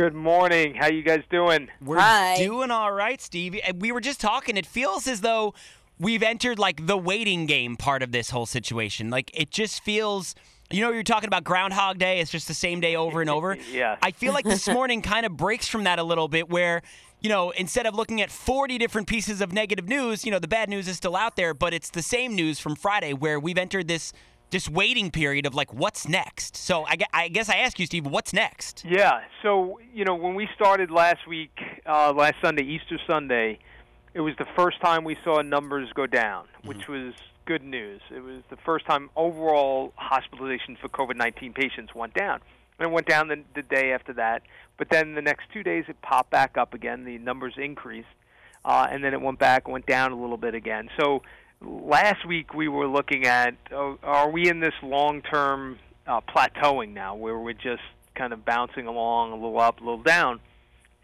Good morning. How you guys doing? We're Hi. doing all right, Steve. We were just talking. It feels as though we've entered like the waiting game part of this whole situation. Like it just feels. You know, you're talking about Groundhog Day. It's just the same day over and over. Yes. I feel like this morning kind of breaks from that a little bit, where you know, instead of looking at 40 different pieces of negative news, you know, the bad news is still out there, but it's the same news from Friday, where we've entered this this waiting period of like, what's next? So I, I guess I ask you, Steve, what's next? Yeah. So you know, when we started last week, uh, last Sunday, Easter Sunday, it was the first time we saw numbers go down, which was good news. It was the first time overall hospitalizations for COVID-19 patients went down, and it went down the, the day after that. But then the next two days, it popped back up again. The numbers increased, uh, and then it went back, went down a little bit again. So last week we were looking at oh, are we in this long-term uh, plateauing now, where we're just kind of bouncing along a little up, a little down,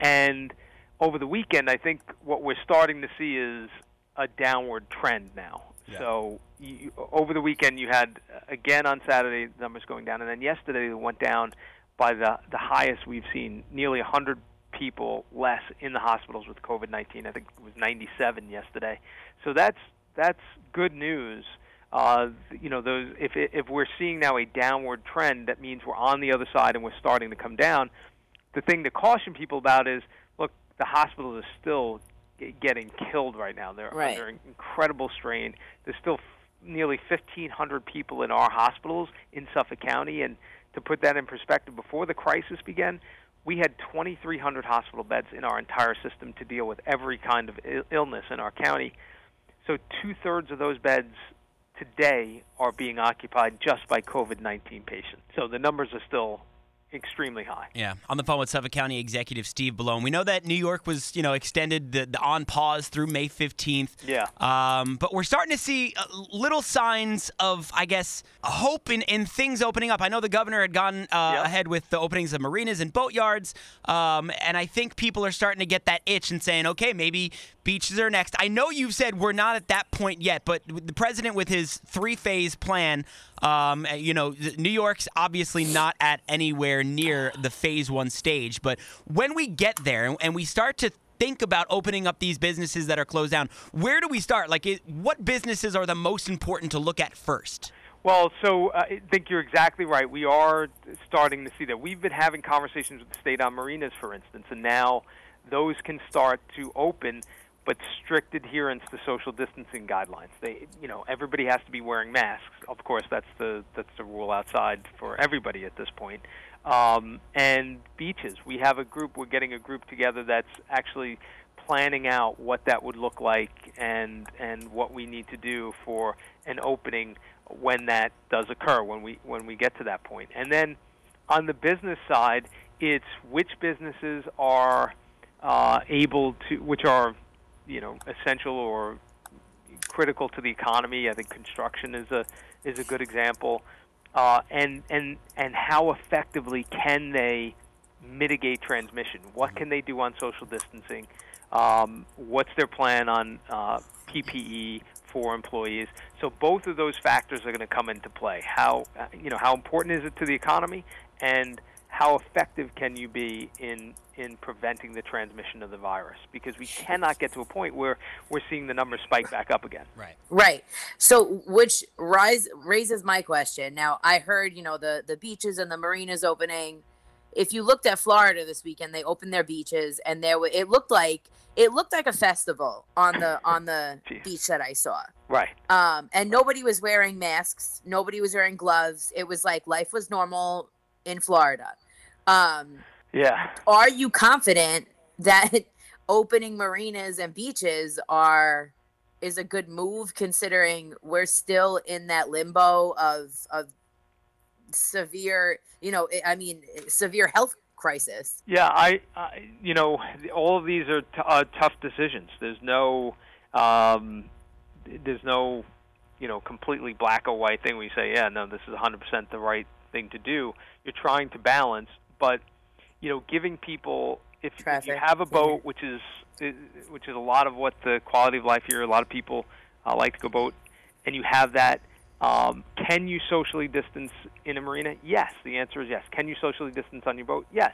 and over the weekend, I think what we're starting to see is a downward trend now. Yeah. So you, over the weekend, you had uh, again on Saturday numbers going down, and then yesterday they went down by the the highest we've seen, nearly 100 people less in the hospitals with COVID-19. I think it was 97 yesterday. So that's that's good news. Uh, you know, those if if we're seeing now a downward trend, that means we're on the other side and we're starting to come down. The thing to caution people about is, look, the hospitals are still getting killed right now. They're Right. under incredible strain. There's still f- nearly 1,500 people in our hospitals in Suffolk County, and to put that in perspective, before the crisis began, we had 2,300 hospital beds in our entire system to deal with every kind of Ill- illness in our county. So two thirds of those beds today are being occupied just by COVID 19 patients. So the numbers are still extremely high. Yeah, on the phone with Suffolk County Executive Steve Bellone. We know that New York was, you know, extended the, the on pause through May 15th. Yeah. Um, but we're starting to see uh, little signs of, I guess, hope in, in things opening up. I know the governor had gone uh, Yep. ahead with the openings of marinas and boatyards, um, and I think people are starting to get that itch and saying, okay, maybe beaches are next. I know you've said we're not at that point yet, but the president with his three-phase plan, um, you know, New York's obviously not at anywhere near the phase one stage. But when we get there and- we start to think about opening up these businesses that are closed down, where do we start? Like, what businesses are the most important to look at first? Well, so uh, I think you're exactly right. We are starting to see that. We've been having conversations with the state on marinas, for instance, and now those can start to open, but strict adherence to social distancing guidelines. They, you know, everybody has to be wearing masks. Of course, that's the that's the rule outside for everybody at this point. Um, and beaches, we have a group. We're getting a group together that's actually planning out what that would look like and and what we need to do for an opening when that does occur when we when we get to that point. and then on the business side it's which businesses are uh, able to which are you know essential or critical to the economy I think construction is a is a good example uh, and and and how effectively can they mitigate transmission? What can they do on social distancing? Um, what's their plan on uh, PPE for employees? So both of those factors are going to come into play. How uh, you know how important is it to the economy, and how effective can you be in in preventing the transmission of the virus? Because we cannot get to a point where we're seeing the numbers spike back up again. Right. Right. So, which rise raises my question. Now, I heard you know the the beaches and the marinas opening. If you looked at Florida this weekend, they opened their beaches, and there wa- it looked like it looked like a festival on the on the Jeez. beach that I saw. Right. Um, and nobody was wearing masks. Nobody was wearing gloves. It was like life was normal in Florida. Um, Yeah. are you confident that opening marinas and beaches are is a good move considering we're still in that limbo of of severe you know i mean severe health crisis Yeah, I, I you know, all of these are t- uh, tough decisions. There's no, um, there's no, you know, completely black or white thing. we say, yeah, no, this is 100% the right thing to do. You're trying to balance, but you know, giving people if, if you have a boat, which is which is a lot of what the quality of life here. A lot of people uh, like to go boat, and you have that. Um, can you socially distance in a marina? Yes. The answer is yes. Can you socially distance on your boat? Yes.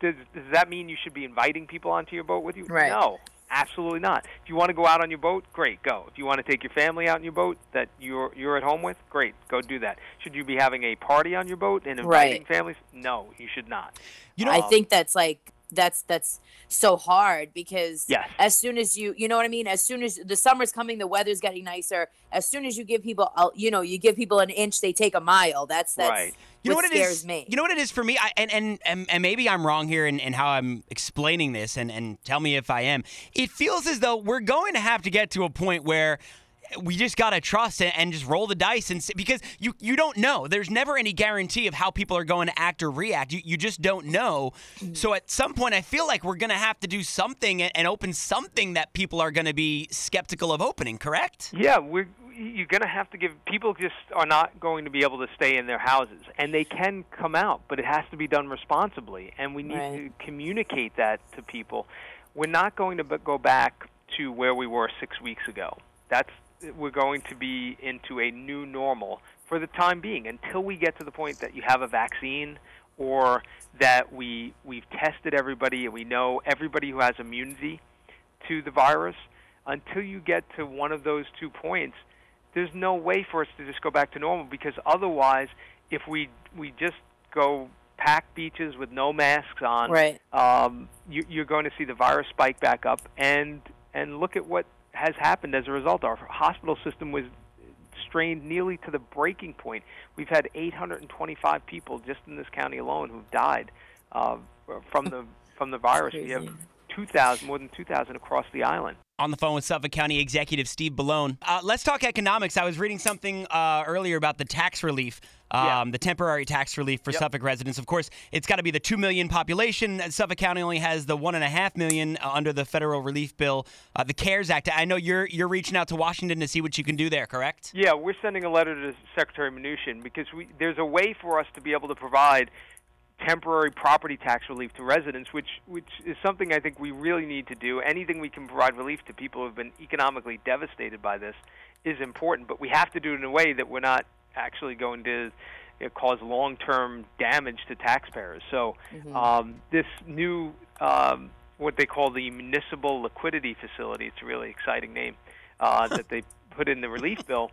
does, does that mean you should be inviting people onto your boat with you? Right. No, absolutely not. If you want to go out on your boat, great, go. If you want to take your family out on your boat that you're you're at home with, great, go do that. Should you be having a party on your boat and inviting Right. families? No, you should not. You know, I Um, think that's like that's that's so hard because Yes. as soon as you you know what I mean as soon as the summer's coming the weather's getting nicer as soon as you give people you know you give people an inch they take a mile that's that's Right. You know what, scares it is? me You know what it is for me? I, and, and and and maybe I'm wrong here in, in how I'm explaining this, and, and tell me if I am. It feels as though we're going to have to get to a point where we just gotta trust and, and just roll the dice and see, because you you don't know. There's never any guarantee of how people are going to act or react. You you just don't know. So at some point, I feel like we're gonna have to do something and, and open something that people are gonna be skeptical of opening. Correct? Yeah, we're you're going to have to give people just are not going to be able to stay in their houses and they can come out but it has to be done responsibly and we need Right. to communicate that to people we're not going to go back to where we were 6 weeks ago that's we're going to be into a new normal for the time being until we get to the point that you have a vaccine or that we we've tested everybody and we know everybody who has immunity to the virus. Until you get to one of those two points there's no way for us to just go back to normal because otherwise if we we just go pack beaches with no masks on right. um, you, you're going to see the virus spike back up and and look at what has happened as a result. Our hospital system was strained nearly to the breaking point. We've had 825 people just in this county alone who've died uh, from the from the virus. We have 2000 more than 2000 across the island on the phone with Suffolk County Executive Steve Bellone. Uh, let's talk economics. I was reading something uh, earlier about the tax relief, um, Yeah. the temporary tax relief for Yep. Suffolk residents. Of course, it's got to be the two million population. Uh, Suffolk County only has the one and a half million uh, under the federal relief bill, uh, the CARES Act. I know you're you're reaching out to Washington to see what you can do there. Correct? Yeah, we're sending a letter to Secretary Mnuchin because we, there's a way for us to be able to provide temporary property tax relief to residents, which which is something I think we really need to do. Anything we can provide relief to people who have been economically devastated by this is important, but we have to do it in a way that we're not actually going to you know, cause long-term damage to taxpayers. So um, this new um, what they call the municipal liquidity facility. It's a really exciting name uh, that they put in the relief bill.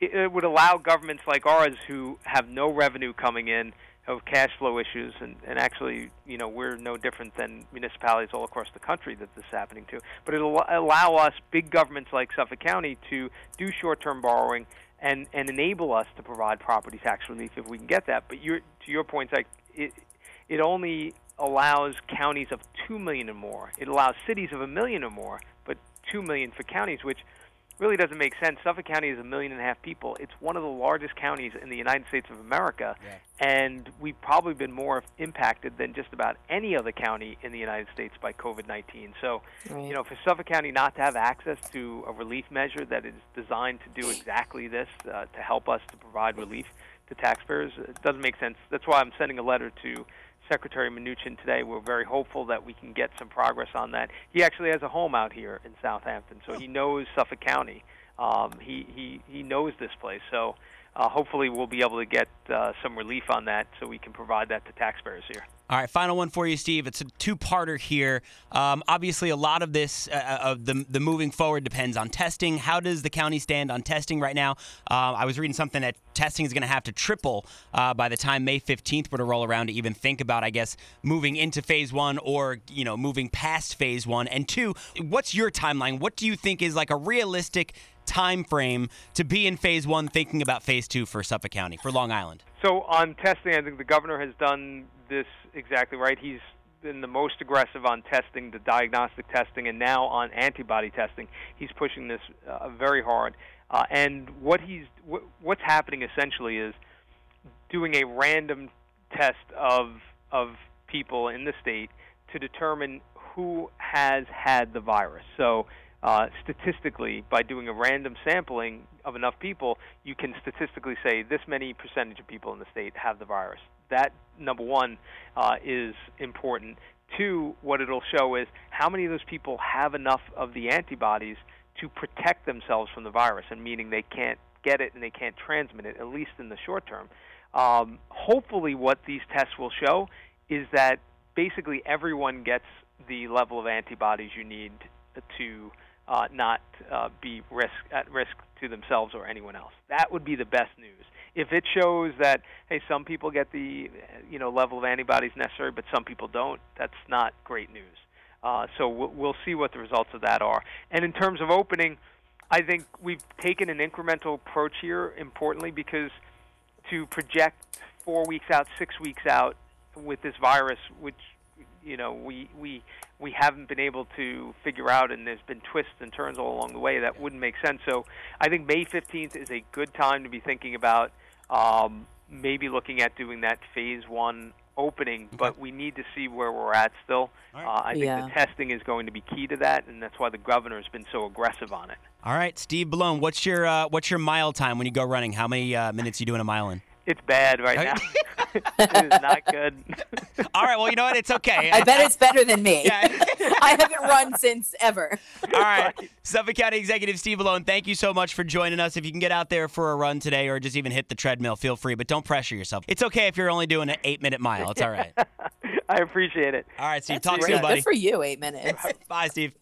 It, it would allow governments like ours who have no revenue coming in, have cash flow issues, and, and actually, you know, we're no different than municipalities all across the country that this is happening to. But it'll allow us, big governments like Suffolk County, to do short-term borrowing and, and enable us to provide property tax relief if we can get that. But you're, to your point, like it, it only allows counties of two million or more. It allows cities of a million or more, but two million for counties, which really doesn't make sense. Suffolk County is a million and a half people. It's one of the largest counties in the United States of America, and we've probably been more impacted than just about any other county in the United States by COVID-19. So, Right. you know, for Suffolk County not to have access to a relief measure that is designed to do exactly this, uh, to help us to provide relief to taxpayers, it doesn't make sense. That's why I'm sending a letter to Secretary Mnuchin today. We're very hopeful that we can get some progress on that. He actually has a home out here in Southampton, so he knows Suffolk County. Um, he, he, he knows this place, so uh, hopefully we'll be able to get uh, some relief on that so we can provide that to taxpayers here. All right, final one for you, Steve. It's a two-parter here. Um, obviously, a lot of this uh, of the the moving forward depends on testing. How does the county stand on testing right now? Uh, I was reading something that testing is going to have to triple uh, by the time May 15th were to roll around to even think about, I guess, moving into phase one or you know moving past phase one. And two, what's your timeline? What do you think is like a realistic time frame to be in phase one, thinking about phase two for Suffolk County for Long Island? So on testing, I think the governor has done this exactly right. He's been the most aggressive on testing, the diagnostic testing, and now on antibody testing. He's pushing this uh, very hard. Uh, and what he's wh- what's happening essentially is doing a random test of of people in the state to determine who has had the virus. So uh, statistically, by doing a random sampling of enough people, you can statistically say this many percentage of people in the state have the virus. That number one uh, is important. Two, what it'll show is how many of those people have enough of the antibodies to protect themselves from the virus, and meaning they can't get it and they can't transmit it, at least in the short term. Um, hopefully, what these tests will show is that basically everyone gets the level of antibodies you need to uh, not uh, be risk at risk to themselves or anyone else. That would be the best news. If it shows that hey, some people get the you know level of antibodies necessary, but some people don't, that's not great news. Uh, so we'll, we'll see what the results of that are. And in terms of opening, I think we've taken an incremental approach here, importantly, because to project four weeks out, six weeks out with this virus, which you know we we we haven't been able to figure out, and there's been twists and turns all along the way that wouldn't make sense. So I think May 15th is a good time to be thinking about um, maybe looking at doing that phase one opening, but we need to see where we're at still. All right. Uh, I think Yeah. the testing is going to be key to that, and that's why the governor's been so aggressive on it. All right, Steve Bellone, what's your uh, what's your mile time when you go running? How many uh, minutes you doing a mile in? It's bad right now. it is not good. All right, well, you know what? It's okay. I bet it's better than me. Yeah. I haven't run since ever. All right. Suffolk County Executive Steve Bellone, thank you so much for joining us. If you can get out there for a run today or just even hit the treadmill, feel free, but don't pressure yourself. It's okay if you're only doing an eight minute mile. It's all right. I appreciate it. All right, Steve. That's Talk great. soon, buddy. Good for you, eight minutes. Bye, Steve.